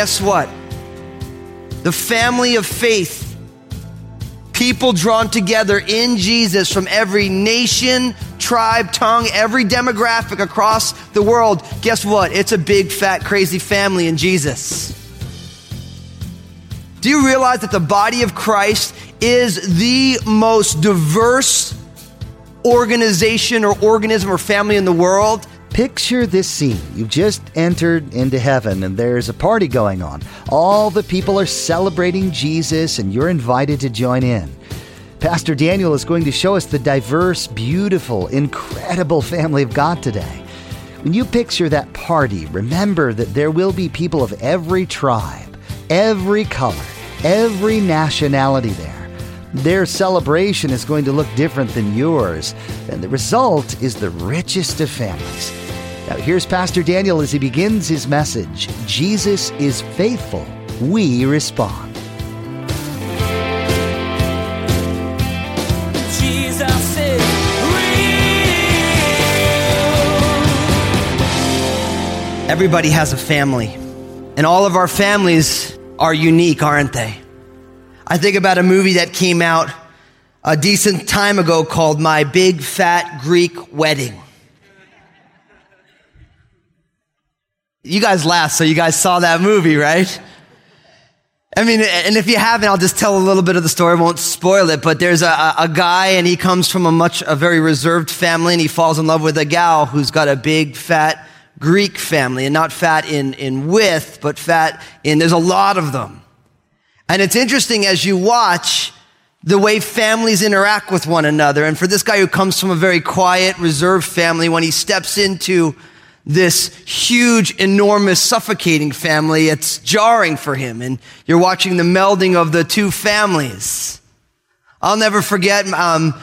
Guess what? The family of faith, people drawn together in Jesus from every nation, tribe, tongue, every demographic across the world. Guess what? It's a big, fat, crazy family in Jesus. Do you realize that the body of Christ is the most diverse organization or organism or family in the world? Picture this scene. You've just entered into heaven and there's a party going on. All the people are celebrating Jesus and you're invited to join in. Pastor Daniel is going to show us the diverse, beautiful, incredible family of God today. When you picture that party, remember that there will be people of every tribe, every color, every nationality there. Their celebration is going to look different than yours, and the result is the richest of families. Now, here's Pastor Daniel as he begins his message Jesus is faithful, we respond. Everybody has a family, and all of our families are unique, aren't they? I think about a movie that came out a decent time ago called My Big Fat Greek Wedding. You guys laughed, so you guys saw that movie, right? I mean, and if you haven't, I'll just tell a little bit of the story. I won't spoil it, but there's a, a guy and he comes from a much, a very reserved family and he falls in love with a gal who's got a big, fat Greek family and not fat in, in width, but fat in, there's a lot of them. And it's interesting as you watch the way families interact with one another. And for this guy who comes from a very quiet, reserved family, when he steps into this huge, enormous, suffocating family, it's jarring for him. And you're watching the melding of the two families. I'll never forget, um,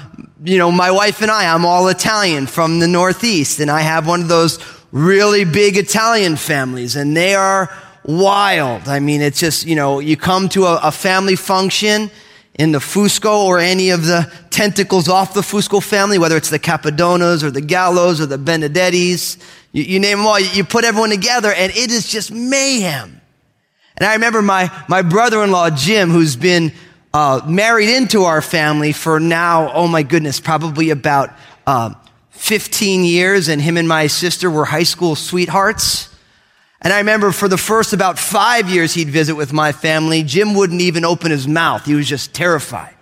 you know, my wife and I, I'm all Italian from the Northeast, and I have one of those really big Italian families, and they are wild. I mean, it's just, you know, you come to a, a family function in the Fusco or any of the tentacles off the Fusco family, whether it's the Capodonas or the Gallos or the Benedettis, you, you name them all, you, put everyone together and it is just mayhem. And I remember my, my brother-in-law, Jim, who's been uh, married into our family for now, oh my goodness, probably about uh, 15 years, and him and my sister were high school sweethearts. And I remember for the first about five years he'd visit with my family, Jim wouldn't even open his mouth. He was just terrified.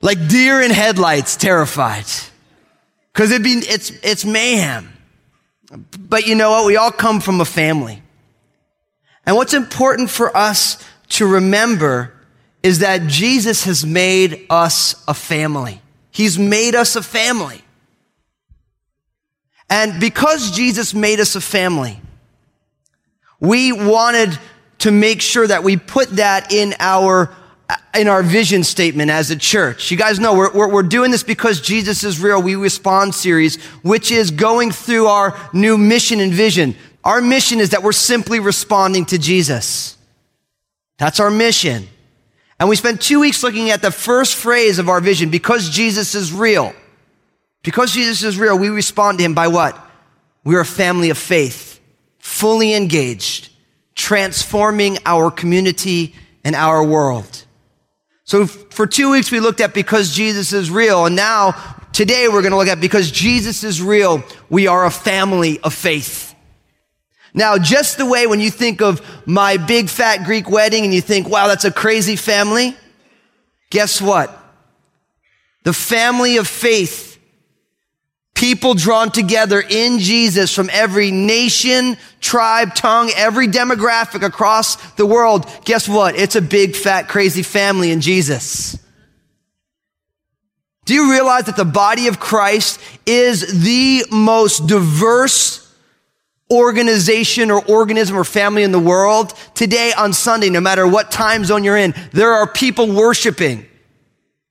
Like deer in headlights, terrified. Cause it'd be, it's, it's mayhem. But you know what? We all come from a family. And what's important for us to remember is that Jesus has made us a family. He's made us a family. And because Jesus made us a family, we wanted to make sure that we put that in our in our vision statement as a church. You guys know we're, we're, we're, doing this because Jesus is real. We respond series, which is going through our new mission and vision. Our mission is that we're simply responding to Jesus. That's our mission. And we spent two weeks looking at the first phrase of our vision, because Jesus is real. Because Jesus is real, we respond to him by what? We're a family of faith, fully engaged, transforming our community and our world. So for two weeks we looked at because Jesus is real, and now today we're going to look at because Jesus is real, we are a family of faith. Now, just the way when you think of my big fat Greek wedding and you think, wow, that's a crazy family, guess what? The family of faith people drawn together in Jesus from every nation, tribe, tongue, every demographic across the world. Guess what? It's a big, fat, crazy family in Jesus. Do you realize that the body of Christ is the most diverse organization or organism or family in the world? Today on Sunday, no matter what time zone you're in, there are people worshiping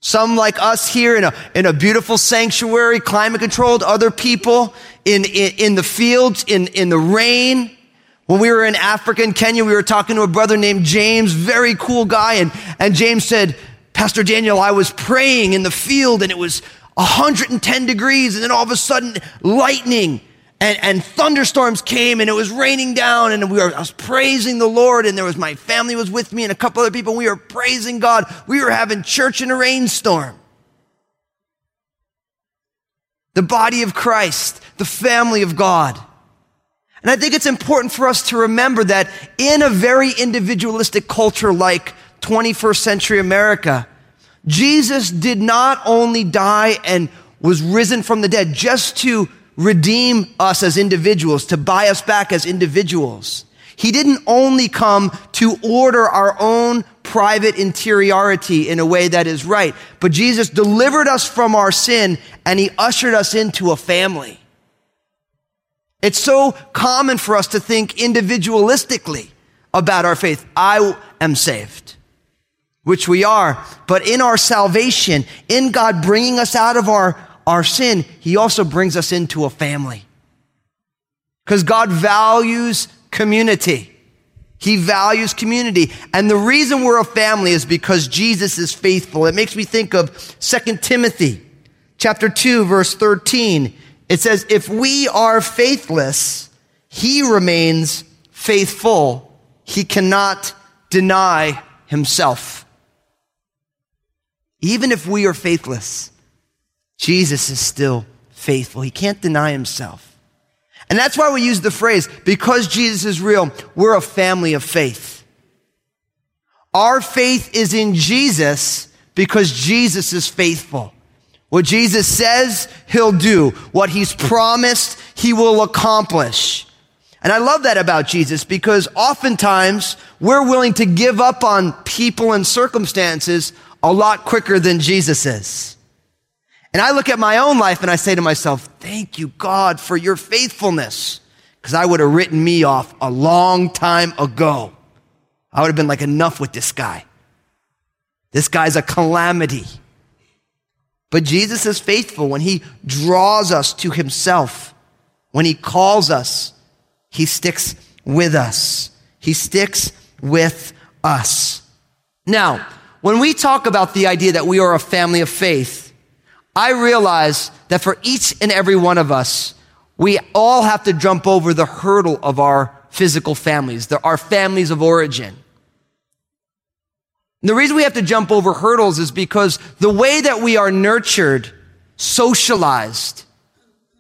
Some like us here in a, in a beautiful sanctuary, climate controlled, other people in, in, in the fields, in, in the rain. When we were in Africa and Kenya, we were talking to a brother named James, very cool guy. And, and James said, Pastor Daniel, I was praying in the field and it was 110 degrees. And then all of a sudden, lightning and, and thunderstorms came and it was raining down and we were, I was praising the Lord and there was my family was with me and a couple other people. We were praising God. We were having church in a rainstorm. The body of Christ, the family of God. And I think it's important for us to remember that in a very individualistic culture like 21st century America, Jesus did not only die and was risen from the dead just to redeem us as individuals, to buy us back as individuals. He didn't only come to order our own private interiority in a way that is right, but Jesus delivered us from our sin and he ushered us into a family. It's so common for us to think individualistically about our faith. I am saved, which we are. But in our salvation, in God bringing us out of our, our sin, He also brings us into a family. Because God values community. He values community. And the reason we're a family is because Jesus is faithful. It makes me think of 2 Timothy chapter 2 verse 13. It says, if we are faithless, he remains faithful. He cannot deny himself. Even if we are faithless, Jesus is still faithful. He can't deny himself. And that's why we use the phrase, because Jesus is real, we're a family of faith. Our faith is in Jesus because Jesus is faithful. What Jesus says, he'll do. What he's promised, he will accomplish. And I love that about Jesus because oftentimes we're willing to give up on people and circumstances a lot quicker than Jesus is. And I look at my own life and I say to myself, thank you, God, for your faithfulness. Because I would have written me off a long time ago. I would have been like, enough with this guy. This guy's a calamity. But Jesus is faithful when he draws us to himself. When he calls us, he sticks with us. He sticks with us. Now, when we talk about the idea that we are a family of faith, I realize that for each and every one of us, we all have to jump over the hurdle of our physical families, our families of origin. And the reason we have to jump over hurdles is because the way that we are nurtured, socialized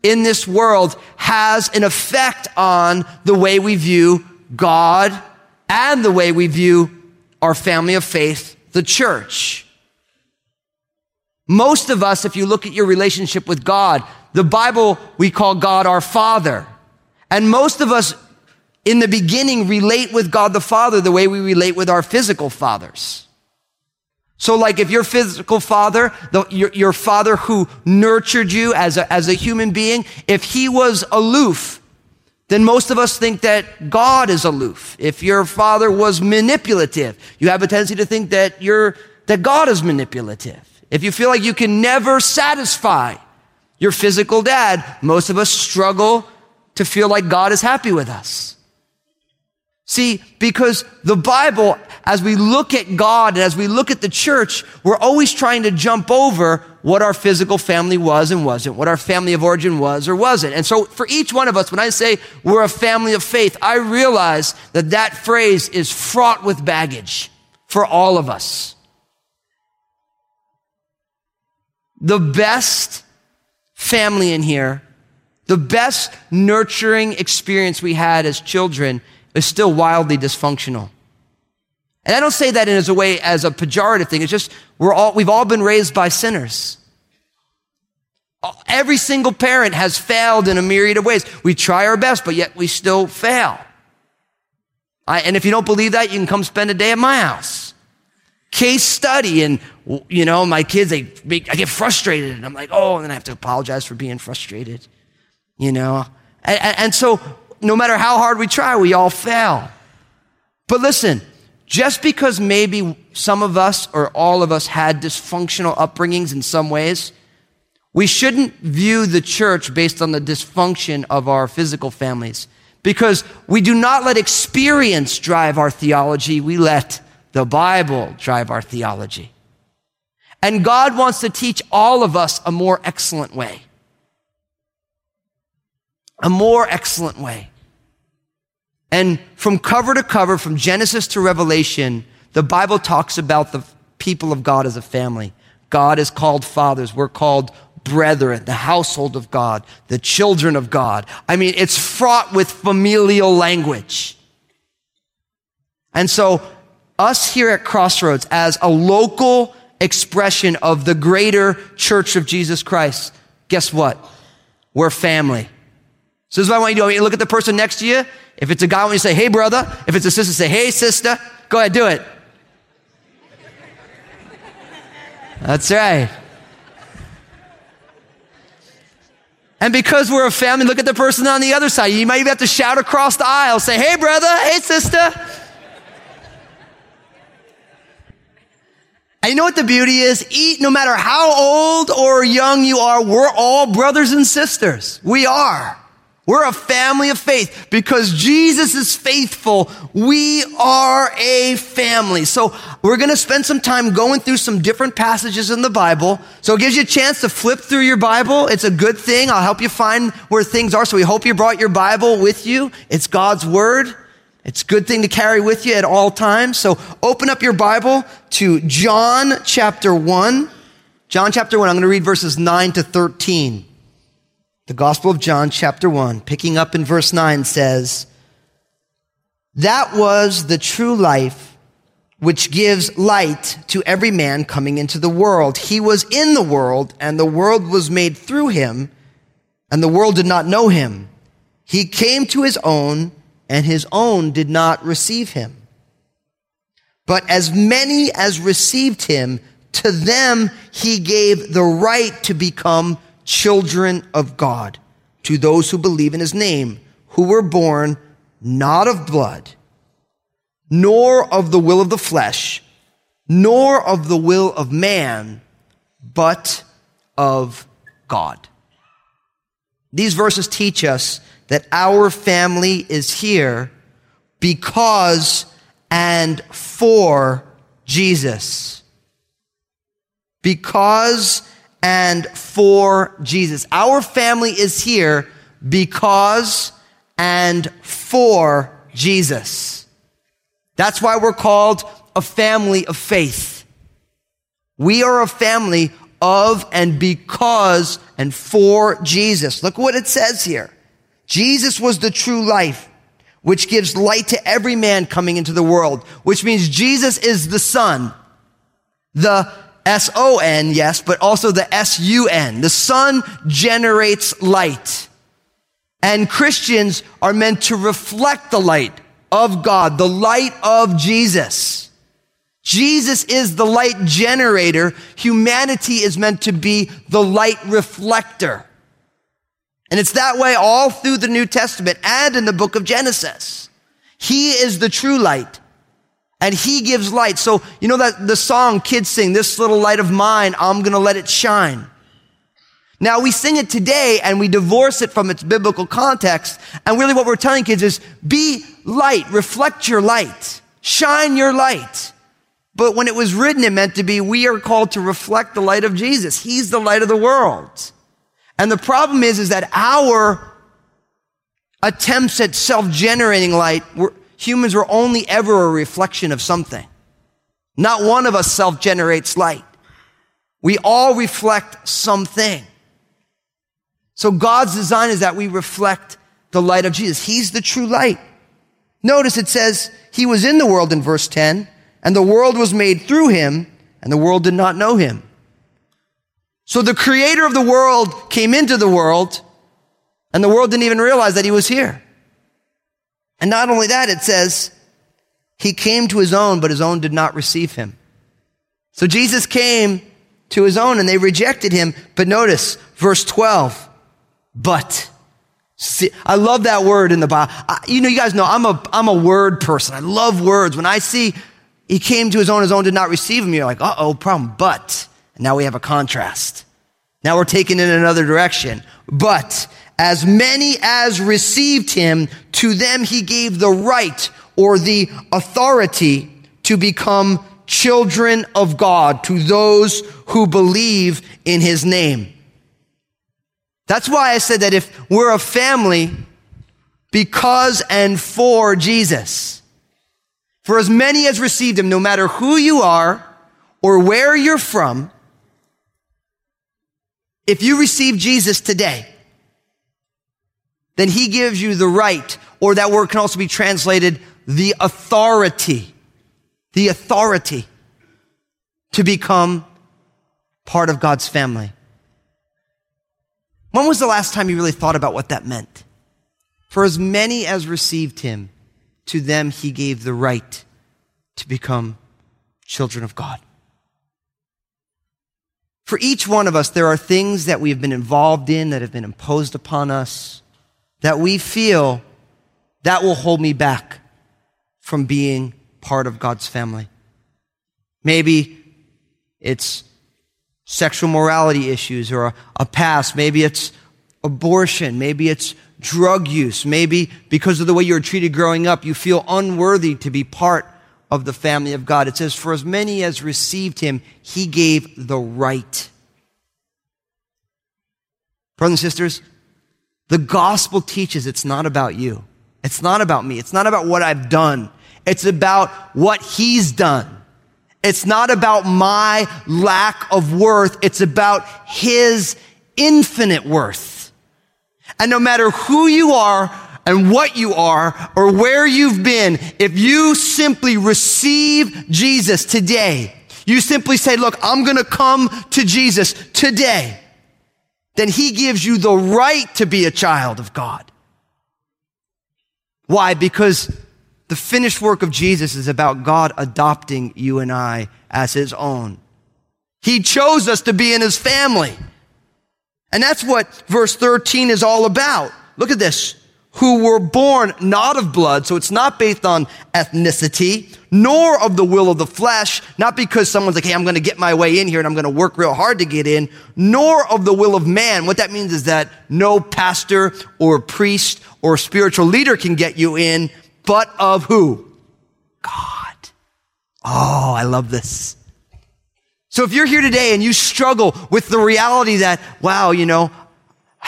in this world has an effect on the way we view God and the way we view our family of faith, the church. Most of us, if you look at your relationship with God, the Bible, we call God our Father. And most of us in the beginning relate with God the Father the way we relate with our physical fathers. So like if your physical father, the, your, your father who nurtured you as a, as a human being, if he was aloof, then most of us think that God is aloof. If your father was manipulative, you have a tendency to think that you're, that God is manipulative. If you feel like you can never satisfy your physical dad, most of us struggle to feel like God is happy with us. See, because the Bible, as we look at God and as we look at the church, we're always trying to jump over what our physical family was and wasn't, what our family of origin was or wasn't. And so for each one of us, when I say we're a family of faith, I realize that that phrase is fraught with baggage for all of us. The best family in here, the best nurturing experience we had as children is still wildly dysfunctional. And I don't say that in as a way as a pejorative thing. It's just we're all we've all been raised by sinners. Every single parent has failed in a myriad of ways. We try our best, but yet we still fail. I, and if you don't believe that, you can come spend a day at my house. Case study, and you know, my kids, they make, I get frustrated, and I'm like, oh, and then I have to apologize for being frustrated. You know, and, and so no matter how hard we try, we all fail. But listen, just because maybe some of us or all of us had dysfunctional upbringings in some ways, we shouldn't view the church based on the dysfunction of our physical families because we do not let experience drive our theology. We let the Bible drive our theology. And God wants to teach all of us a more excellent way. A more excellent way. And from cover to cover, from Genesis to Revelation, the Bible talks about the people of God as a family. God is called fathers. We're called brethren, the household of God, the children of God. I mean, it's fraught with familial language. And so, us here at Crossroads, as a local expression of the greater church of Jesus Christ, guess what? We're family. So this is what I want you to do. I want you to look at the person next to you. If it's a guy, I want you to say, hey, brother. If it's a sister, say, hey, sister. Go ahead, do it. That's right. And because we're a family, look at the person on the other side. You might even have to shout across the aisle, say, hey, brother, hey, sister. And you know what the beauty is? Eat, no matter how old or young you are, we're all brothers and sisters. We are. We're a family of faith because Jesus is faithful. We are a family. So we're going to spend some time going through some different passages in the Bible. So it gives you a chance to flip through your Bible. It's a good thing. I'll help you find where things are. So we hope you brought your Bible with you. It's God's word. It's a good thing to carry with you at all times. So open up your Bible to John chapter 1. John chapter 1. I'm going to read verses 9 to 13. The Gospel of John, chapter 1, picking up in verse 9, says, That was the true life which gives light to every man coming into the world. He was in the world, and the world was made through him, and the world did not know him. He came to his own, and his own did not receive him. But as many as received him, to them he gave the right to become children of God to those who believe in his name, who were born not of blood, nor of the will of the flesh, nor of the will of man, but of God. These verses teach us that our family is here because and for Jesus. Because and for Jesus. Our family is here because and for Jesus. That's why we're called a family of faith. We are a family of and because and for Jesus. Look what it says here. Jesus was the true life, which gives light to every man coming into the world, which means Jesus is the Son, the S-O-N, yes, but also the S-U-N. The sun generates light. And Christians are meant to reflect the light of God, the light of Jesus. Jesus is the light generator. Humanity is meant to be the light reflector. And it's that way all through the New Testament and in the book of Genesis. He is the true light and he gives light. So, you know that the song kids sing, this little light of mine, I'm going to let it shine. Now we sing it today and we divorce it from its biblical context. And really what we're telling kids is be light, reflect your light, shine your light. But when it was written, it meant to be, we are called to reflect the light of Jesus. He's the light of the world. And the problem is, is that our attempts at self-generating light, humans were only ever a reflection of something. Not one of us self generates light. We all reflect something. So God's design is that we reflect the light of Jesus. He's the true light. Notice it says he was in the world in verse 10 and the world was made through him and the world did not know him. So the creator of the world came into the world and the world didn't even realize that he was here. And not only that, it says, he came to his own, but his own did not receive him. So Jesus came to his own and they rejected him. But notice verse 12, but. See, I love that word in the Bible. I, you know, you guys know I'm a, I'm a word person. I love words. When I see He came to his own, his own did not receive him. You're like, uh oh, problem. But now we have a contrast. Now we're taken in another direction. But as many as received him, to them he gave the right or the authority to become children of God, to those who believe in his name. That's why I said that if we're a family because and for Jesus, for as many as received him, no matter who you are or where you're from, if you receive Jesus today, then he gives you the right, or that word can also be translated the authority, the authority to become part of God's family. When was the last time you really thought about what that meant? For as many as received him, to them he gave the right to become children of God. For each one of us, there are things that we have been involved in that have been imposed upon us that we feel that will hold me back from being part of God's family. Maybe it's sexual morality issues or a, a past. Maybe it's abortion. Maybe it's drug use. Maybe because of the way you were treated growing up, you feel unworthy to be part of the family of God. It says, for as many as received him, he gave the right. Brothers and sisters, the gospel teaches it's not about you. It's not about me. It's not about what I've done. It's about what he's done. It's not about my lack of worth. It's about his infinite worth. And no matter who you are and what you are or where you've been, if you simply receive Jesus today, you simply say, look, I'm going to come to Jesus today then he gives you the right to be a child of God. Why? Because the finished work of Jesus is about God adopting you and I as his own. He chose us to be in his family. And that's what verse 13 is all about. Look at this who were born not of blood, so it's not based on ethnicity, nor of the will of the flesh, not because someone's like, hey, I'm going to get my way in here and I'm going to work real hard to get in, nor of the will of man. What that means is that no pastor or priest or spiritual leader can get you in, but of who? God. Oh, I love this. So if you're here today and you struggle with the reality that, wow, you know,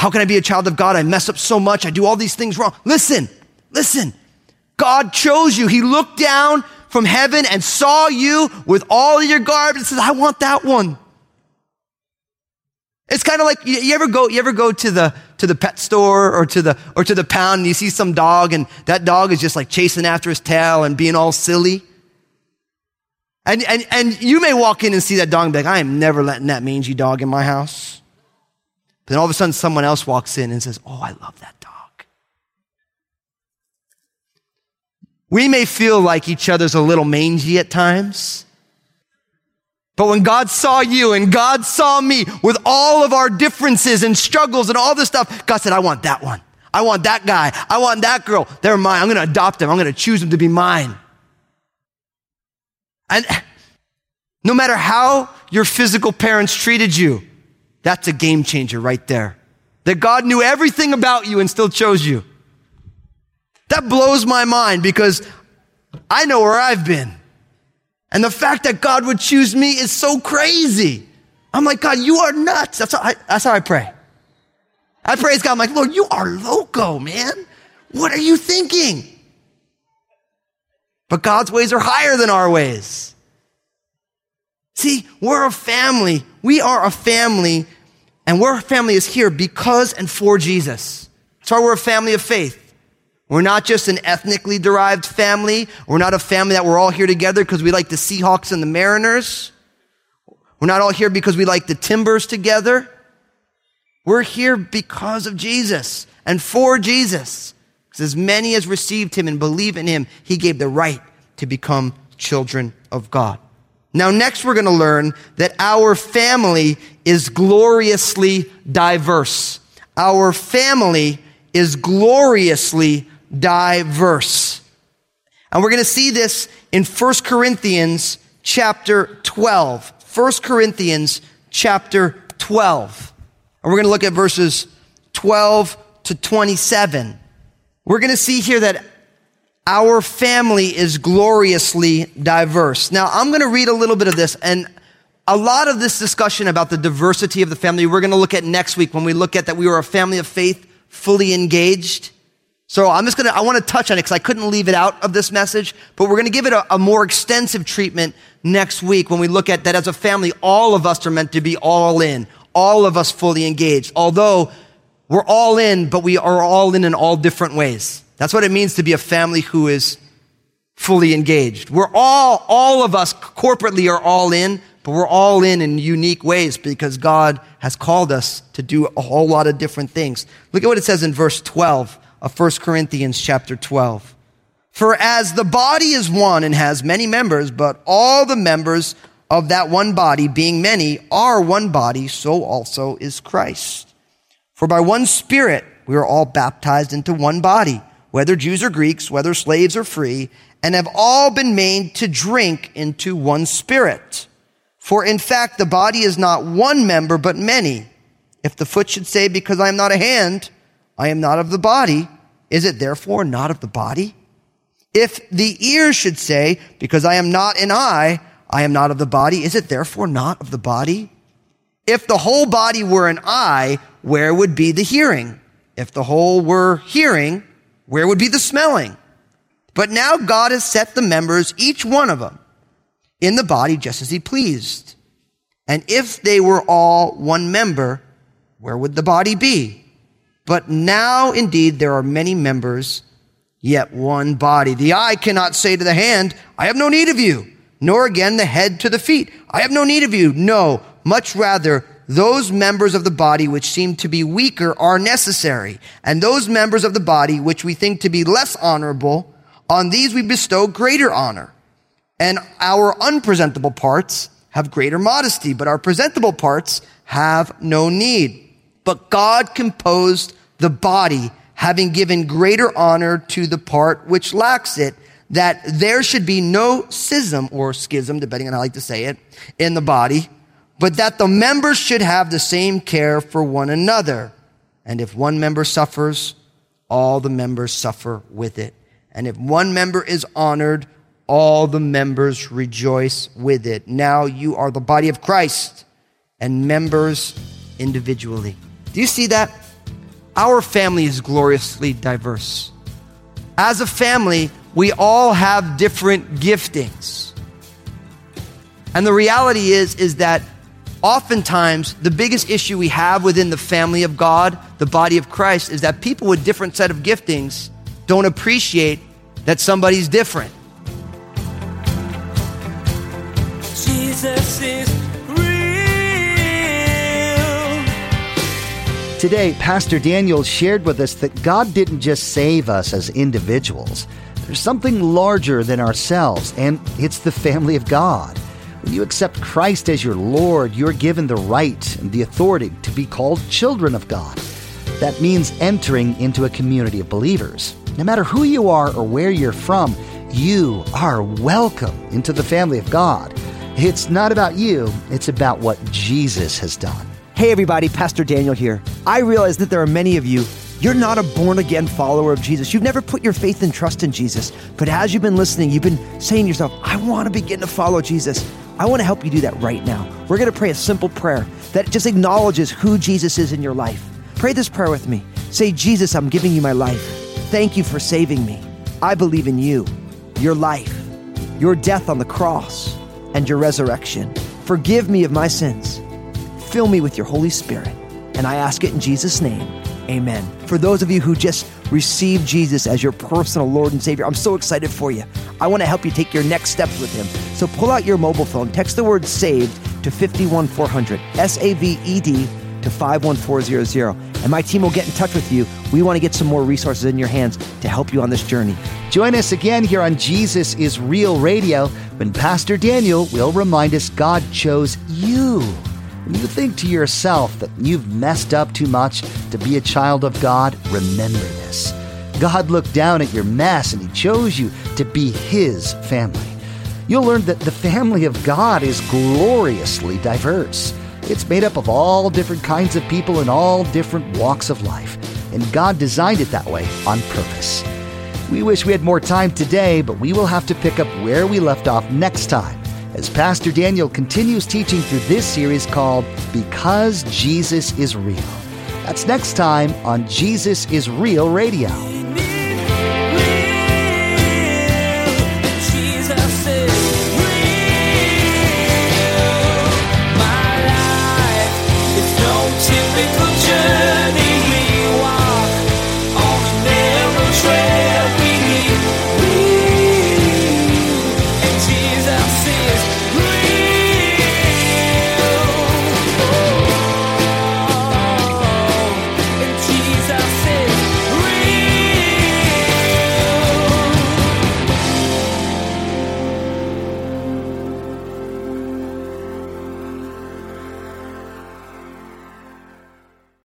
how can I be a child of God? I mess up so much. I do all these things wrong. Listen, listen. God chose you. He looked down from heaven and saw you with all your garbage and says, I want that one. It's kind of like you, you, ever go, you ever go to the, to the pet store or to the, or to the pound and you see some dog and that dog is just like chasing after his tail and being all silly. And, and, and you may walk in and see that dog and be like, I am never letting that mangy dog in my house. Then all of a sudden, someone else walks in and says, Oh, I love that dog. We may feel like each other's a little mangy at times. But when God saw you and God saw me with all of our differences and struggles and all this stuff, God said, I want that one. I want that guy. I want that girl. They're mine. I'm going to adopt them. I'm going to choose them to be mine. And no matter how your physical parents treated you, that's a game changer right there. That God knew everything about you and still chose you. That blows my mind because I know where I've been. And the fact that God would choose me is so crazy. I'm like, God, you are nuts. That's how I, that's how I pray. I praise God. I'm like, Lord, you are loco, man. What are you thinking? But God's ways are higher than our ways. See, we're a family. We are a family, and we're a family is here because and for Jesus. That's why we're a family of faith. We're not just an ethnically derived family. We're not a family that we're all here together because we like the Seahawks and the Mariners. We're not all here because we like the Timbers together. We're here because of Jesus and for Jesus. Because as many as received him and believe in him, he gave the right to become children of God. Now, next we're going to learn that our family is gloriously diverse. Our family is gloriously diverse. And we're going to see this in 1 Corinthians chapter 12. 1 Corinthians chapter 12. And we're going to look at verses 12 to 27. We're going to see here that our family is gloriously diverse. Now, I'm going to read a little bit of this and a lot of this discussion about the diversity of the family, we're going to look at next week when we look at that we were a family of faith, fully engaged. So I'm just going to, I want to touch on it because I couldn't leave it out of this message, but we're going to give it a, a, more extensive treatment next week when we look at that as a family, all of us are meant to be all in, all of us fully engaged. Although we're all in, but we are all in in all different ways. That's what it means to be a family who is fully engaged. We're all, all of us corporately are all in, but we're all in in unique ways because God has called us to do a whole lot of different things. Look at what it says in verse 12 of 1 Corinthians chapter 12. For as the body is one and has many members, but all the members of that one body, being many, are one body, so also is Christ. For by one Spirit we are all baptized into one body, whether Jews or Greeks, whether slaves or free, and have all been made to drink into one Spirit. For in fact, the body is not one member, but many. If the foot should say, because I am not a hand, I am not of the body, is it therefore not of the body? If the ear should say, because I am not an eye, I am not of the body, is it therefore not of the body? If the whole body were an eye, where would be the hearing? If the whole were hearing, where would be the smelling? But now God has set the members, each one of them, in the body just as he pleased. And if they were all one member, where would the body be? But now indeed there are many members, yet one body. The eye cannot say to the hand, I have no need of you, nor again the head to the feet, I have no need of you. No, much rather, those members of the body which seem to be weaker are necessary, and those members of the body which we think to be less honorable, on these we bestow greater honor and our unpresentable parts have greater modesty, but our presentable parts have no need. But God composed the body, having given greater honor to the part which lacks it, that there should be no schism or schism, depending on how I like to say it, in the body, but that the members should have the same care for one another. And if one member suffers, all the members suffer with it. And if one member is honored, all the members rejoice with it. Now you are the body of Christ and members individually. Do you see that? Our family is gloriously diverse. As a family, we all have different giftings. And the reality is, is that oftentimes the biggest issue we have within the family of God, the body of Christ, is that people with different set of giftings don't appreciate that somebody's different. Jesus is real. Today, Pastor Daniel shared with us that God didn't just save us as individuals. There's something larger than ourselves, and it's the family of God. When you accept Christ as your Lord, you're given the right and the authority to be called children of God. That means entering into a community of believers. No matter who you are or where you're from, you are welcome into the family of God. It's not about you, it's about what Jesus has done. Hey, everybody, Pastor Daniel here. I realize that there are many of you. You're not a born again follower of Jesus. You've never put your faith and trust in Jesus. But as you've been listening, you've been saying to yourself, I want to begin to follow Jesus. I want to help you do that right now. We're going to pray a simple prayer that just acknowledges who Jesus is in your life. Pray this prayer with me. Say, Jesus, I'm giving you my life. Thank you for saving me. I believe in you, your life, your death on the cross and your resurrection. Forgive me of my sins. Fill me with your Holy Spirit. And I ask it in Jesus' name. Amen. For those of you who just received Jesus as your personal Lord and Savior, I'm so excited for you. I want to help you take your next steps with Him. So pull out your mobile phone, text the word saved to 51400, S A V E D to 51400, and my team will get in touch with you. We want to get some more resources in your hands to help you on this journey. Join us again here on Jesus is Real Radio when Pastor Daniel will remind us God chose you. When you think to yourself that you've messed up too much to be a child of God, remember this. God looked down at your mess and He chose you to be His family. You'll learn that the family of God is gloriously diverse. It's made up of all different kinds of people in all different walks of life, and God designed it that way on purpose. We wish we had more time today, but we will have to pick up where we left off next time as Pastor Daniel continues teaching through this series called Because Jesus is Real. That's next time on Jesus is Real Radio.